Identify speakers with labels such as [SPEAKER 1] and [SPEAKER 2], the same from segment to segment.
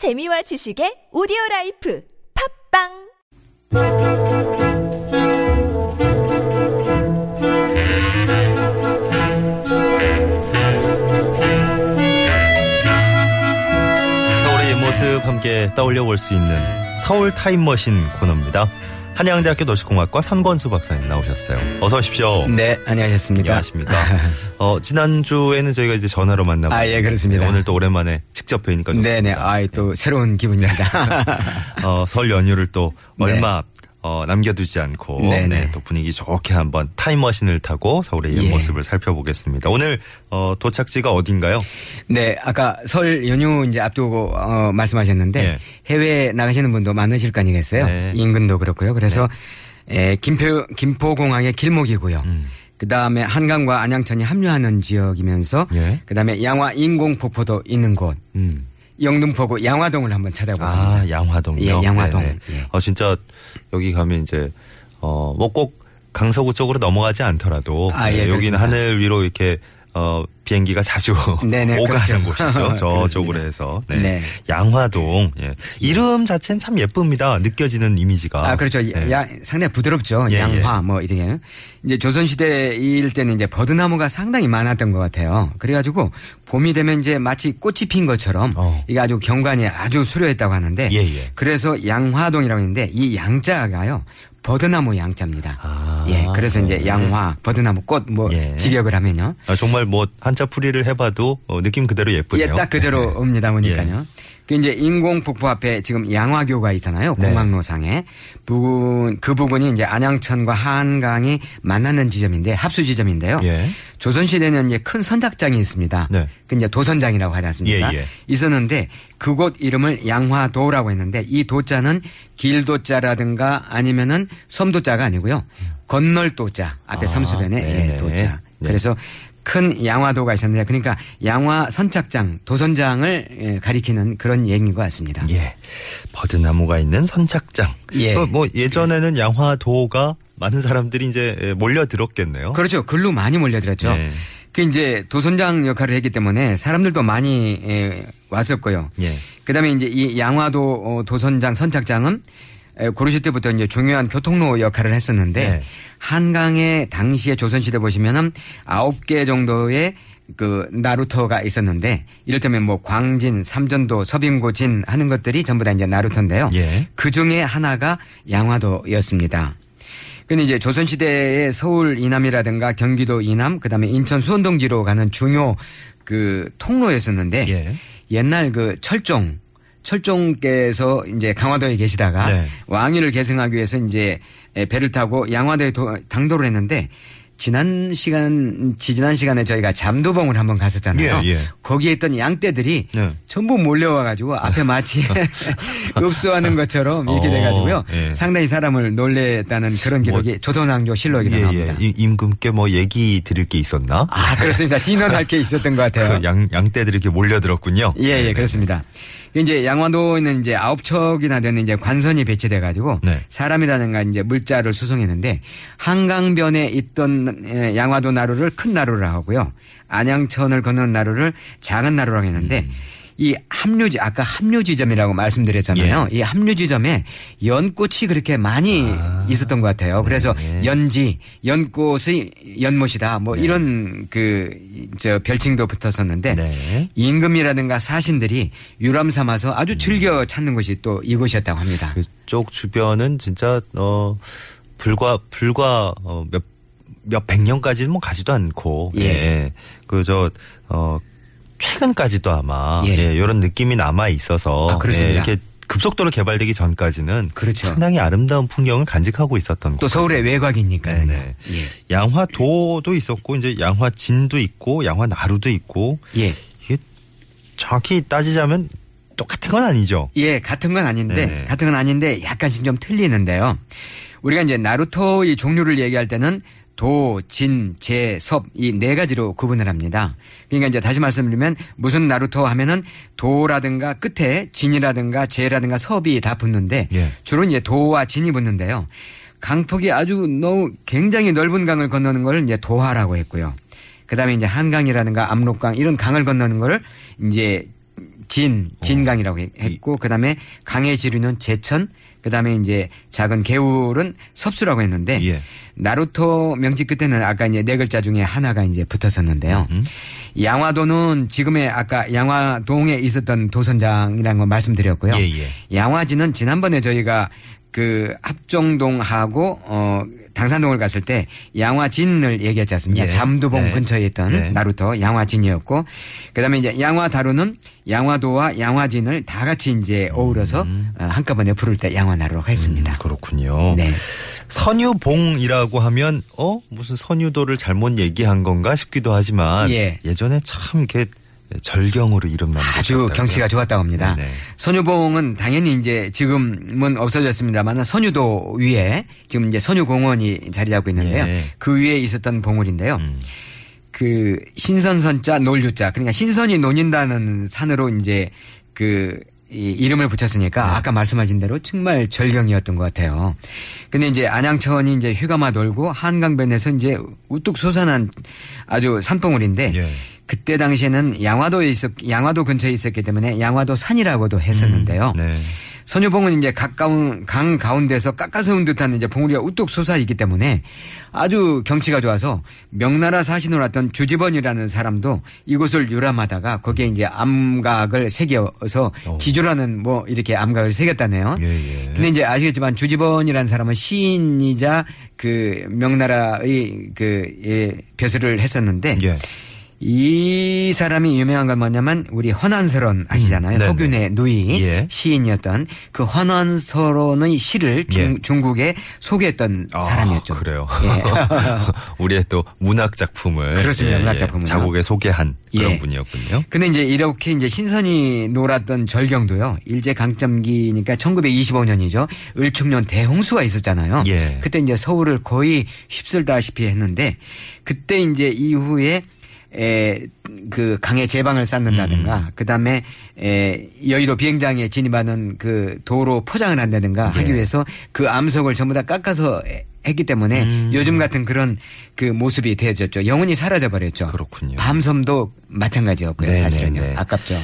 [SPEAKER 1] 재미와 지식의 오디오 라이프 팟빵
[SPEAKER 2] 서울의 옛 모습 함께 떠올려 볼 수 있는 서울 타임머신 코너입니다. 한양대학교 도시공학과 선권수 박사님 나오셨어요. 어서 오십시오.
[SPEAKER 3] 네, 안녕하셨습니까?
[SPEAKER 2] 안녕하십니까. 어, 지난주에는 저희가 이제 전화로 만나고.
[SPEAKER 3] 아, 예, 그렇습니다.
[SPEAKER 2] 오늘 또 오랜만에 직접 뵈니까 좋습니다.
[SPEAKER 3] 네네, 아이, 또 새로운 기분입니다.
[SPEAKER 2] 어, 설 연휴를 또
[SPEAKER 3] 네.
[SPEAKER 2] 얼마 어, 남겨두지 않고.
[SPEAKER 3] 네,
[SPEAKER 2] 또 분위기 좋게 한번 타임머신을 타고 서울의 옛
[SPEAKER 3] 예.
[SPEAKER 2] 모습을 살펴보겠습니다. 오늘 어, 도착지가 어딘가요?
[SPEAKER 3] 네, 아까 설 연휴 이제 앞두고, 어, 말씀하셨는데,
[SPEAKER 2] 예.
[SPEAKER 3] 해외 나가시는 분도 많으실 거 아니겠어요?
[SPEAKER 2] 네.
[SPEAKER 3] 인근도 그렇고요. 그래서, 에, 김포, 김포공항의 길목이고요.
[SPEAKER 2] 음.
[SPEAKER 3] 그 다음에 한강과 안양천이 합류하는 지역이면서,
[SPEAKER 2] 예.
[SPEAKER 3] 그 다음에 양화 인공폭포도 있는 곳,
[SPEAKER 2] 음.
[SPEAKER 3] 영등포구 양화동을 한번 찾아보니다
[SPEAKER 2] 아, 양화동요.
[SPEAKER 3] 예, 양화동.
[SPEAKER 2] 네네.
[SPEAKER 3] 예.
[SPEAKER 2] 어, 진짜 여기 가면 이제 어, 뭐꼭 강서구 쪽으로 넘어가지 않더라도
[SPEAKER 3] 아, 예,
[SPEAKER 2] 네, 여기는
[SPEAKER 3] 그렇습니다.
[SPEAKER 2] 하늘 위로 이렇게 어, 비행기가 자주
[SPEAKER 3] 네네,
[SPEAKER 2] 오가는
[SPEAKER 3] 그렇죠.
[SPEAKER 2] 곳이죠. 저쪽으로. 해서. 네.
[SPEAKER 3] 네.
[SPEAKER 2] 양화동. 예. 이름 자체는 참 예쁩니다. 느껴지는 이미지가.
[SPEAKER 3] 아, 그렇죠.
[SPEAKER 2] 네.
[SPEAKER 3] 야, 상당히 부드럽죠.
[SPEAKER 2] 예,
[SPEAKER 3] 양화, 뭐, 이렇게. 이제 조선시대일 때는 이제 버드나무가 상당히 많았던 것 같아요. 그래가지고 봄이 되면 이제 마치 꽃이 핀 것처럼
[SPEAKER 2] 어.
[SPEAKER 3] 이게 아주 경관이 아주 수려했다고 하는데
[SPEAKER 2] 예, 예.
[SPEAKER 3] 그래서 양화동이라고 했는데 이 양자가요. 버드나무 양자입니다.
[SPEAKER 2] 아,
[SPEAKER 3] 예. 그래서 이제
[SPEAKER 2] 네.
[SPEAKER 3] 양화, 버드나무 꽃 뭐
[SPEAKER 2] 예.
[SPEAKER 3] 직역을 하면요.
[SPEAKER 2] 아, 정말 뭐 한자 풀이를 해봐도 어, 느낌 그대로 예쁘네요.
[SPEAKER 3] 예, 딱 그대로
[SPEAKER 2] 네.
[SPEAKER 3] 옵니다 보니까요. 그 이제 인공폭포 앞에 지금 양화교가 있잖아요.
[SPEAKER 2] 네.
[SPEAKER 3] 공항로상에 부근 그 부근이 이제 안양천과 한강이 만나는 지점인데 합수 지점인데요.
[SPEAKER 2] 예.
[SPEAKER 3] 조선 시대는 이제 큰 선착장이 있습니다.
[SPEAKER 2] 네.
[SPEAKER 3] 그 이제 도선장이라고 하지 않습니까?
[SPEAKER 2] 예, 예.
[SPEAKER 3] 있었는데 그곳 이름을 양화도라고 했는데 이 도자는 길도자라든가 아니면은 섬도자가 아니고요. 건널 도자 앞에
[SPEAKER 2] 아,
[SPEAKER 3] 삼수변에
[SPEAKER 2] 네네.
[SPEAKER 3] 예, 도자.
[SPEAKER 2] 네.
[SPEAKER 3] 그래서 큰 양화도가 있었는데 그러니까 양화 선착장 도선장을 예, 가리키는 그런 얘기인 것 같습니다.
[SPEAKER 2] 예. 버드나무가 있는 선착장.
[SPEAKER 3] 예.
[SPEAKER 2] 어, 뭐 예전에는 양화도가 많은 사람들이 이제 몰려들었겠네요.
[SPEAKER 3] 그렇죠. 글로 많이 몰려들었죠.
[SPEAKER 2] 네.
[SPEAKER 3] 그 이제 도선장 역할을 했기 때문에 사람들도 많이 예, 왔었고요.
[SPEAKER 2] 예.
[SPEAKER 3] 그다음에 이제 이 양화도 어, 도선장 선착장은 에, 고르시 때부터 이제 중요한 교통로 역할을 했었는데
[SPEAKER 2] 네.
[SPEAKER 3] 한강에 당시에 조선시대 보시면은 아홉 개 정도의 그 나루터가 있었는데 이를테면 뭐 광진, 삼전도, 서빙고진 하는 것들이 전부 다 이제 나루터인데요.
[SPEAKER 2] 예.
[SPEAKER 3] 그 중에 하나가 양화도였습니다. 근데 이제 조선시대의 서울 이남이라든가 경기도 이남, 그 다음에 인천 수원동지로 가는 중요 그 통로였었는데
[SPEAKER 2] 예.
[SPEAKER 3] 옛날 그 철종, 철종께서 이제 강화도에 계시다가
[SPEAKER 2] 네.
[SPEAKER 3] 왕위를 계승하기 위해서 이제 배를 타고 양화도에 도- 당도를 했는데 지난 시간, 지지난 시간에 저희가 잠도봉을 한번 갔었잖아요.
[SPEAKER 2] 예, 예.
[SPEAKER 3] 거기에 있던 양떼들이
[SPEAKER 2] 네.
[SPEAKER 3] 전부 몰려와 가지고 앞에 마치 읍수하는 것처럼 이렇게
[SPEAKER 2] 어,
[SPEAKER 3] 돼 가지고요.
[SPEAKER 2] 예.
[SPEAKER 3] 상당히 사람을 놀랬다는 그런 기록이 조선왕조 실록에
[SPEAKER 2] 예,
[SPEAKER 3] 나옵니다.
[SPEAKER 2] 예. 이- 임금께 뭐 얘기 드릴 게 있었나?
[SPEAKER 3] 아, 그렇습니다. 진언할 게 있었던 것 같아요.
[SPEAKER 2] 그 양, 양떼들이 이렇게 몰려들었군요.
[SPEAKER 3] 예, 예,
[SPEAKER 2] 네네.
[SPEAKER 3] 그렇습니다. 이제 양화도에는 이제 아홉 척이나 되는 이제 관선이 배치돼 가지고
[SPEAKER 2] 네.
[SPEAKER 3] 사람이라든가 이제 물자를 수송했는데 한강변에 있던 에, 양화도 나루를 큰 나루를 하고요. 안양천을 건너는 나루를 작은 나루라고 했는데
[SPEAKER 2] 음.
[SPEAKER 3] 이 합류 지 아까 합류 지점이라고 말씀드렸잖아요.
[SPEAKER 2] 예.
[SPEAKER 3] 이 합류 지점에 연꽃이 그렇게 많이 있었던 것 같아요. 그래서
[SPEAKER 2] 네.
[SPEAKER 3] 연지, 연꽃의 연못이다. 뭐 이런 그 저 별칭도 붙었었는데
[SPEAKER 2] 네.
[SPEAKER 3] 임금이라든가 사신들이 유람 삼아서 아주 즐겨 찾는 곳이 또 이곳이었다고 합니다.
[SPEAKER 2] 그쪽 주변은 진짜 어 불과 불과 어, 몇 몇 백 년까지는 뭐 가지도 않고
[SPEAKER 3] 예.
[SPEAKER 2] 예. 그저 어 최근까지도 아마
[SPEAKER 3] 예.
[SPEAKER 2] 예. 이런 느낌이 남아 있어서
[SPEAKER 3] 아, 그렇습니다.
[SPEAKER 2] 예, 이렇게 급속도로 개발되기 전까지는
[SPEAKER 3] 그렇죠.
[SPEAKER 2] 상당히 아름다운 풍경을 간직하고 있었던
[SPEAKER 3] 또 서울의 외곽이니까요.
[SPEAKER 2] 네네.
[SPEAKER 3] 예.
[SPEAKER 2] 양화도도 있었고 이제 양화진도 있고 양화나루도 있고
[SPEAKER 3] 예.
[SPEAKER 2] 이게 정확히 따지자면 똑같은 건 아니죠.
[SPEAKER 3] 예, 같은 건 아닌데,
[SPEAKER 2] 네네.
[SPEAKER 3] 같은 건 아닌데 약간씩 좀 틀리는데요. 우리가 이제 나루토의 종류를 얘기할 때는 도, 진, 제, 섭 이 네 가지로 구분을 합니다. 그러니까 이제 다시 말씀드리면 무슨 나루토 하면은 도라든가 끝에 진이라든가 제라든가 섭이 다 붙는데
[SPEAKER 2] 예.
[SPEAKER 3] 주로 이제 도와 진이 붙는데요. 강폭이 아주 너무 굉장히 넓은 강을 건너는 걸 이제 도하라고 했고요. 그다음에 이제 한강이라든가 압록강 이런 강을 건너는 걸 이제 진, 진강이라고 해- 했고, 그 다음에 강의 지류는 제천, 그 다음에 이제 작은 개울은 섭수라고 했는데,
[SPEAKER 2] 예.
[SPEAKER 3] 나루토 명칭 끝에는 아까 이제 네 글자 중에 하나가 이제 붙었었는데요.
[SPEAKER 2] 음.
[SPEAKER 3] 양화도는 지금의 아까 양화동에 있었던 도선장이라는 거 말씀드렸고요.
[SPEAKER 2] 예, 예.
[SPEAKER 3] 양화지는 지난번에 저희가 그 합정동하고 어 당산동을 갔을 때 양화진을 얘기했지 않습니까?
[SPEAKER 2] 예.
[SPEAKER 3] 잠두봉
[SPEAKER 2] 네.
[SPEAKER 3] 근처에 있던
[SPEAKER 2] 네.
[SPEAKER 3] 나루토 양화진이었고 그다음에 이제 양화다루는 양화도와 양화진을 다 같이 이제 어우러서 어, 한꺼번에 부를 때 양화나루라고 했습니다.
[SPEAKER 2] 음, 그렇군요.
[SPEAKER 3] 네.
[SPEAKER 2] 선유봉이라고 하면 어 무슨 선유도를 잘못 얘기한 건가 싶기도 하지만
[SPEAKER 3] 예.
[SPEAKER 2] 전에참 이렇게 절경으로 이름 남겼
[SPEAKER 3] 아주 경치가 좋았다고 합니다.
[SPEAKER 2] 네네.
[SPEAKER 3] 선유봉은 당연히 이제 지금은 없어졌습니다만 선유도 위에 지금 이제 선유공원이 자리 잡고 있는데요.
[SPEAKER 2] 예.
[SPEAKER 3] 그 위에 있었던 봉우리인데요.
[SPEAKER 2] 음.
[SPEAKER 3] 그 신선선자 논류자 그러니까 신선이 논인다는 산으로 이제 그 이 이름을 붙였으니까
[SPEAKER 2] 네.
[SPEAKER 3] 아까 말씀하신 대로 정말 절경이었던 것 같아요. 근데 이제 안양천이 이제 휴가마 돌고 한강변에서 이제 우뚝 솟아난 아주 산봉우리인데
[SPEAKER 2] 예.
[SPEAKER 3] 그때 당시에는 양화도에 있었 양화도 근처에 있었기 때문에 양화도 산이라고도 했었는데요.
[SPEAKER 2] 네.
[SPEAKER 3] 선유봉은 이제 가까운 강 가운데서 깎아서 온 듯한 이제 봉우리가 우뚝 솟아 있기 때문에 아주 경치가 좋아서 명나라 사신으로 왔던 주지번이라는 사람도 이곳을 유람하다가 거기에 이제 암각을 새겨서
[SPEAKER 2] 오.
[SPEAKER 3] 지주라는 뭐 이렇게 암각을 새겼다네요.
[SPEAKER 2] 예, 예.
[SPEAKER 3] 근데 이제 아시겠지만 주지번이라는 사람은 시인이자 그 명나라의 그 예, 벼슬을 했었는데
[SPEAKER 2] 예.
[SPEAKER 3] 이 사람이 유명한 건 뭐냐면 우리 헌안서론 아시잖아요.
[SPEAKER 2] 음.
[SPEAKER 3] 허균의 누이
[SPEAKER 2] 예.
[SPEAKER 3] 시인이었던 그 헌안서론의 시를 중,
[SPEAKER 2] 예.
[SPEAKER 3] 중국에 소개했던
[SPEAKER 2] 아,
[SPEAKER 3] 사람이었죠.
[SPEAKER 2] 그래요.
[SPEAKER 3] 예.
[SPEAKER 2] 우리의 또 문학 작품을
[SPEAKER 3] 그렇습니다. 문학 작품을요.
[SPEAKER 2] 자국에 소개한 그런
[SPEAKER 3] 예.
[SPEAKER 2] 분이었군요.
[SPEAKER 3] 근데 이제 이렇게 이제 신선이 놀았던 절경도요. 일제 강점기니까 1925년이죠. 을충년 대홍수가 있었잖아요.
[SPEAKER 2] 예.
[SPEAKER 3] 그때 이제 서울을 거의 휩쓸다시피 했는데 그때 이제 이후에 에, 그 강에 제방을 쌓는다든가,
[SPEAKER 2] 음.
[SPEAKER 3] 그 다음에, 에, 여의도 비행장에 진입하는 그 도로 포장을 한다든가 하기
[SPEAKER 2] 예.
[SPEAKER 3] 위해서 그 암석을 전부 다 깎아서 에- 했기 때문에
[SPEAKER 2] 음.
[SPEAKER 3] 요즘 같은 그런 그 모습이 되어졌죠. 영원히 사라져 버렸죠.
[SPEAKER 2] 그렇군요.
[SPEAKER 3] 밤섬도 마찬가지였고요,
[SPEAKER 2] 네,
[SPEAKER 3] 사실은요. 아깝죠.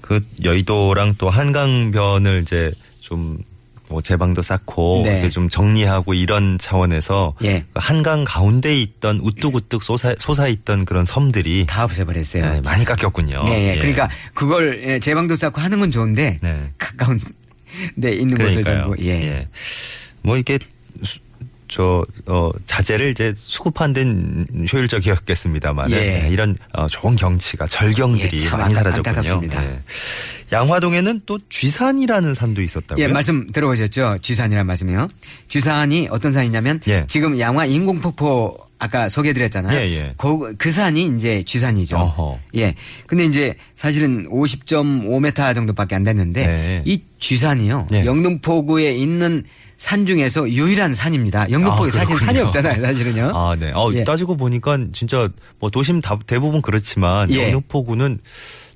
[SPEAKER 2] 그 여의도랑 또 한강변을 이제 좀 뭐 제방도 쌓고
[SPEAKER 3] 네.
[SPEAKER 2] 이렇게 좀 정리하고 이런 차원에서
[SPEAKER 3] 예.
[SPEAKER 2] 그 한강 가운데 있던 우뚝우뚝 솟아, 솟아 있던 그런 섬들이
[SPEAKER 3] 다 없애버렸어요.
[SPEAKER 2] 네, 많이 깎였군요.
[SPEAKER 3] 예, 예.
[SPEAKER 2] 예.
[SPEAKER 3] 그러니까 그걸 예, 제방도 쌓고 하는 건 좋은데
[SPEAKER 2] 네.
[SPEAKER 3] 가까운 데 있는 곳을
[SPEAKER 2] 그러니까요.
[SPEAKER 3] 전부 예.
[SPEAKER 2] 뭐 이게 수- 저, 어, 자재를 이제 수급한 데는 효율적이었겠습니다만
[SPEAKER 3] 예.
[SPEAKER 2] 이런 어, 좋은 경치가 절경들이
[SPEAKER 3] 예, 참
[SPEAKER 2] 많이 사라졌군요.
[SPEAKER 3] 안타깝습니다.
[SPEAKER 2] 예. 양화동에는 또 쥐산이라는 산도 있었다고요?
[SPEAKER 3] 예, 말씀 들어보셨죠? 쥐산이란 말씀이요. 쥐산이 어떤 산이냐면
[SPEAKER 2] 예.
[SPEAKER 3] 지금 양화 인공폭포 아까 소개해드렸잖아요.
[SPEAKER 2] 예, 예.
[SPEAKER 3] 그, 그 산이 이제 쥐산이죠.
[SPEAKER 2] 어허.
[SPEAKER 3] 예. 근데 이제 사실은 50.5m 정도밖에 안 됐는데
[SPEAKER 2] 네.
[SPEAKER 3] 이 쥐산이요.
[SPEAKER 2] 예.
[SPEAKER 3] 영등포구에 있는 산 중에서 유일한 산입니다. 영등포에
[SPEAKER 2] 아,
[SPEAKER 3] 사실 산이. 없잖아요, 사실은요.
[SPEAKER 2] 아, 네. 어,
[SPEAKER 3] 예.
[SPEAKER 2] 따지고 보니까 진짜 뭐 도심 다, 대부분 그렇지만
[SPEAKER 3] 예.
[SPEAKER 2] 영등포구는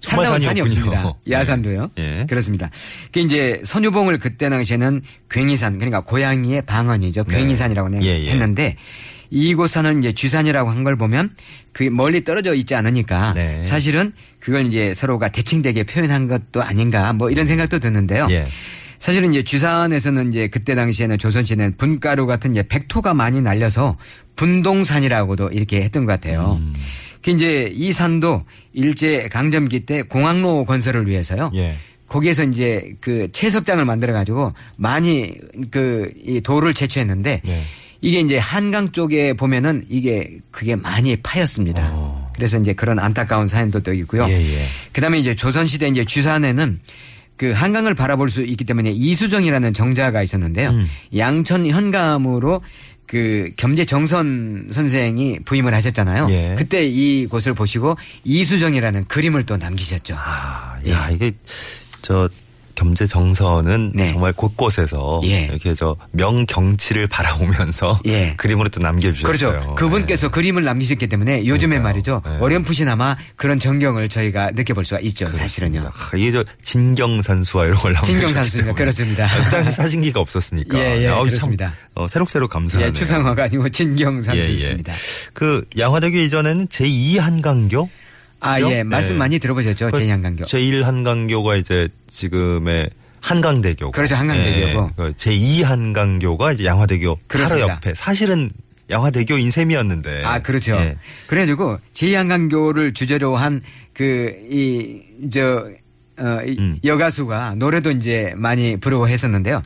[SPEAKER 2] 정말
[SPEAKER 3] 산다운
[SPEAKER 2] 산이.
[SPEAKER 3] 없습니다. 야산도요.
[SPEAKER 2] 예.
[SPEAKER 3] 그렇습니다. 그 이제 선유봉을 그때 당시에는 괭이산 그러니까 고양이의 방언이죠.
[SPEAKER 2] 네.
[SPEAKER 3] 괭이산이라고
[SPEAKER 2] 예, 예.
[SPEAKER 3] 했는데 이곳 산을 이제 쥐산이라고 한 걸 보면 그 멀리 떨어져 있지 않으니까
[SPEAKER 2] 네.
[SPEAKER 3] 사실은 그걸 이제 서로가 대칭되게 표현한 것도 아닌가 뭐 이런 생각도 드는데요.
[SPEAKER 2] 예.
[SPEAKER 3] 사실은 이제 쥐산에서는 이제 그때 당시에는 조선시대는 분가루 같은 이제 백토가 많이 날려서 분동산이라고도 이렇게 했던 것 같아요.
[SPEAKER 2] 음.
[SPEAKER 3] 그 이제 이 산도 일제 강점기 때 공항로 건설을 위해서요.
[SPEAKER 2] 예.
[SPEAKER 3] 거기에서 이제 그 채석장을 만들어 가지고 많이 그 이 돌을 채취했는데
[SPEAKER 2] 예.
[SPEAKER 3] 이게 이제 한강 쪽에 보면은 이게 그게 많이 파였습니다.
[SPEAKER 2] 어.
[SPEAKER 3] 그래서 이제 그런 안타까운 사연도 또 있고요.
[SPEAKER 2] 예, 예.
[SPEAKER 3] 그다음에 이제 조선시대 이제 쥐산에는 그 한강을 바라볼 수 있기 때문에 이수정이라는 정자가 있었는데요.
[SPEAKER 2] 음.
[SPEAKER 3] 양천 현감으로 그 겸재 정선 선생이 부임을 하셨잖아요.
[SPEAKER 2] 예.
[SPEAKER 3] 그때 이 곳을 보시고 이수정이라는 그림을 또 남기셨죠.
[SPEAKER 2] 아, 야, 이게 저 겸재 정선은
[SPEAKER 3] 네.
[SPEAKER 2] 정말 곳곳에서
[SPEAKER 3] 예.
[SPEAKER 2] 이렇게 저 명경치를 바라보면서
[SPEAKER 3] 예.
[SPEAKER 2] 그림으로 또 남겨주셨어요.
[SPEAKER 3] 그렇죠. 그분께서 그림을 남기셨기 때문에 요즘에
[SPEAKER 2] 그러니까요.
[SPEAKER 3] 말이죠.
[SPEAKER 2] 네.
[SPEAKER 3] 어렴풋이나마 그런 전경을 저희가 느껴볼 수가 있죠.
[SPEAKER 2] 그렇습니다.
[SPEAKER 3] 사실은요.
[SPEAKER 2] 아, 이게 저 진경산수와 이런 걸 남겨주셨기
[SPEAKER 3] 진경산수입니다. 그렇습니다.
[SPEAKER 2] 아, 그 당시 사진기가 없었으니까.
[SPEAKER 3] 예, 예,
[SPEAKER 2] 아우, 참,
[SPEAKER 3] 그렇습니다.
[SPEAKER 2] 어, 새록새록 감사하네요.
[SPEAKER 3] 예, 추상화가 아니고 진경산수였습니다.
[SPEAKER 2] 그 양화대교 이전에는 제2 한강교
[SPEAKER 3] 아? 예. 말씀
[SPEAKER 2] 네.
[SPEAKER 3] 많이 들어보셨죠?
[SPEAKER 2] 그
[SPEAKER 3] 제2한강교.
[SPEAKER 2] 제1 한강교가 이제 지금의 한강대교.
[SPEAKER 3] 그렇죠, 한강대교고.
[SPEAKER 2] 제2 한강교가 이제 양화대교 바로
[SPEAKER 3] 그렇습니다.
[SPEAKER 2] 옆에. 사실은 양화대교인 셈이었는데.
[SPEAKER 3] 아, 그렇죠.
[SPEAKER 2] 예.
[SPEAKER 3] 그래가지고 제2 한강교를 주제로 한 그, 이, 저, 어, 이
[SPEAKER 2] 음.
[SPEAKER 3] 여가수가 노래도 이제 많이 부르고 했었는데요.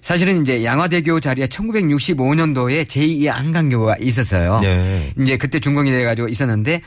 [SPEAKER 3] 사실은 이제 양화대교 자리에 1965년도에 제2 한강교가 있었어요.
[SPEAKER 2] 네.
[SPEAKER 3] 이제 그때 준공이 돼가지고 있었는데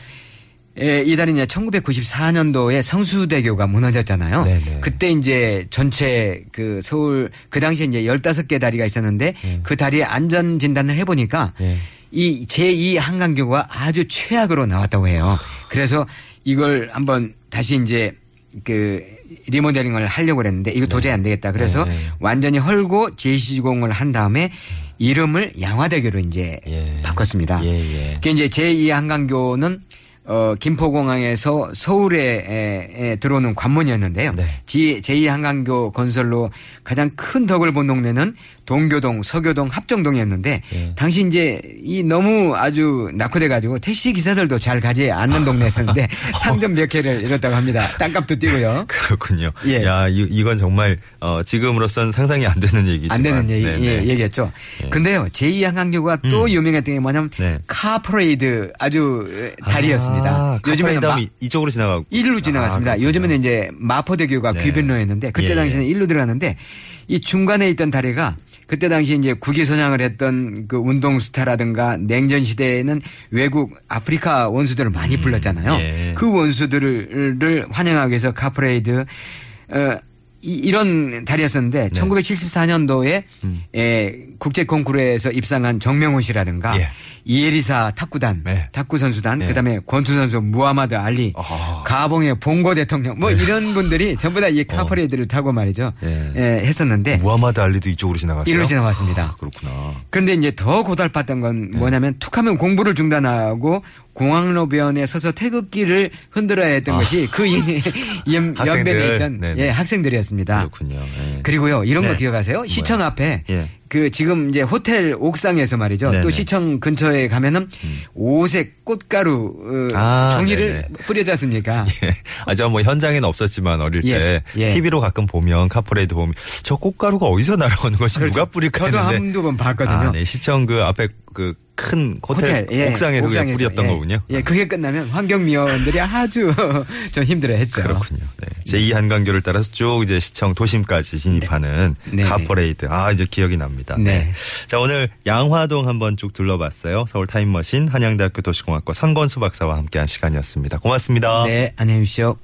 [SPEAKER 3] 에, 이달이 이제 1994년도에 성수대교가 무너졌잖아요.
[SPEAKER 2] 네네.
[SPEAKER 3] 그때 이제 전체 그 서울 그 당시에 이제 15개 다리가 있었는데 그 다리의 안전 진단을 해 보니까
[SPEAKER 2] 네.
[SPEAKER 3] 이 제2 한강교가 아주 최악으로 나왔다고 해요. 그래서 이걸 한번 다시 이제 그 리모델링을 하려고 그랬는데 이거 도저히 안 되겠다. 그래서
[SPEAKER 2] 네.
[SPEAKER 3] 완전히 헐고 재시공을 한 다음에 이름을 양화대교로 이제
[SPEAKER 2] 예.
[SPEAKER 3] 바꿨습니다.
[SPEAKER 2] 예, 예.
[SPEAKER 3] 그 이제 제2 한강교는 어, 김포공항에서 서울에 에, 에, 들어오는 관문이었는데요.
[SPEAKER 2] 네.
[SPEAKER 3] 지- 제2 한강교 건설로 가장 큰 덕을 본 동네는 동교동, 서교동, 합정동이었는데
[SPEAKER 2] 예.
[SPEAKER 3] 당시 이제 이 너무 아주 낙후돼 가지고 택시 기사들도 잘 가지 않는 동네였었는데 상전벽해를 이뤘다고 합니다. 땅값도 뛰고요.
[SPEAKER 2] 그렇군요.
[SPEAKER 3] 예.
[SPEAKER 2] 야, 이, 이건 정말 어, 지금으로선 상상이 안 되는 얘기지만.
[SPEAKER 3] 안 되는 얘기,
[SPEAKER 2] 네네.
[SPEAKER 3] 예, 얘기했죠.
[SPEAKER 2] 예.
[SPEAKER 3] 근데요, 제2 한강교가 또 유명했던 게 뭐냐면
[SPEAKER 2] 네.
[SPEAKER 3] 카퍼레이드 하던 다리였습니다.
[SPEAKER 2] 아,
[SPEAKER 3] 요즘에는
[SPEAKER 2] 카퍼레이드
[SPEAKER 3] 마-
[SPEAKER 2] 하면 이쪽으로 지나가고.
[SPEAKER 3] 일로 지나갔습니다.
[SPEAKER 2] 아.
[SPEAKER 3] 요즘에는 이제 마포대교가
[SPEAKER 2] 네.
[SPEAKER 3] 귀빈로였는데 그때
[SPEAKER 2] 예,
[SPEAKER 3] 당시에는
[SPEAKER 2] 예.
[SPEAKER 3] 일로 들어갔는데 이 중간에 있던 다리가 그때 당시 이제 국위 선양을 했던 그 운동 스타라든가 냉전 시대에는 외국 아프리카 원수들을 많이 불렀잖아요.
[SPEAKER 2] 예.
[SPEAKER 3] 그 원수들을 환영하기 위해서 카퍼레이드 어, 이, 이런 다리였었는데
[SPEAKER 2] 네.
[SPEAKER 3] 1974년도에 에, 국제 콩쿠르에서 입상한 정명훈 씨라든가
[SPEAKER 2] 예.
[SPEAKER 3] 이에리사 탁구단,
[SPEAKER 2] 네.
[SPEAKER 3] 탁구 선수단,
[SPEAKER 2] 네.
[SPEAKER 3] 그다음에 권투 선수 무하마드 알리,
[SPEAKER 2] 아.
[SPEAKER 3] 가봉의 봉고 대통령 뭐 이런 분들이 전부 다 이
[SPEAKER 2] 어.
[SPEAKER 3] 카퍼레이드를 타고 말이죠.
[SPEAKER 2] 예.
[SPEAKER 3] 예, 했었는데
[SPEAKER 2] 무하마드 알리도 이쪽으로 지나갔어요.
[SPEAKER 3] 일로 지나갔습니다.
[SPEAKER 2] 아, 그렇구나.
[SPEAKER 3] 그런데 이제 더 고달팠던 건
[SPEAKER 2] 네.
[SPEAKER 3] 뭐냐면 툭하면 공부를 중단하고 공항로변에 서서 태극기를 흔들어야 했던 것이 그 연-
[SPEAKER 2] 아.
[SPEAKER 3] 연변에 있던. 예, 학생들이었습니다.
[SPEAKER 2] 그렇군요. 예.
[SPEAKER 3] 그리고 이런 거
[SPEAKER 2] 네.
[SPEAKER 3] 기억하세요? 시청 앞에
[SPEAKER 2] 예.
[SPEAKER 3] 그 지금 이제 호텔 옥상에서 말이죠.
[SPEAKER 2] 네네. 음.
[SPEAKER 3] 또 시청 근처에 가면은 오색 꽃가루 어,
[SPEAKER 2] 아,
[SPEAKER 3] 종이를
[SPEAKER 2] 네네.
[SPEAKER 3] 뿌려지 않습니까?
[SPEAKER 2] 예. 아, 저 뭐 현장에는 없었지만 어릴
[SPEAKER 3] 예,
[SPEAKER 2] 때
[SPEAKER 3] 예.
[SPEAKER 2] TV로 가끔 보면 카퍼레이드 보면 저 꽃가루가 어디서 날아오는 것이 누가 뿌릴까
[SPEAKER 3] 그렇죠. 저도
[SPEAKER 2] 했는데
[SPEAKER 3] 한두 번 봤거든요.
[SPEAKER 2] 아, 네. 시청 그 앞에 그 큰 호텔,
[SPEAKER 3] 예,
[SPEAKER 2] 옥상에서, 그냥
[SPEAKER 3] 옥상에서,
[SPEAKER 2] 뿌렸던
[SPEAKER 3] 예.
[SPEAKER 2] 거군요.
[SPEAKER 3] 예, 그게 끝나면 환경미화원들이 아주 좀 힘들어했죠.
[SPEAKER 2] 그렇군요. 네. 제2 한강교를 따라서 쭉 이제 시청 도심까지 진입하는
[SPEAKER 3] 네.
[SPEAKER 2] 카퍼레이드. 아, 이제 기억이 납니다.
[SPEAKER 3] 네.
[SPEAKER 2] 자, 오늘 양화동 한번 쭉 둘러봤어요. 서울 타임머신 한양대학교 도시공학과 선건수 박사와 함께한 시간이었습니다. 고맙습니다.
[SPEAKER 3] 네, 안녕히 계십시오.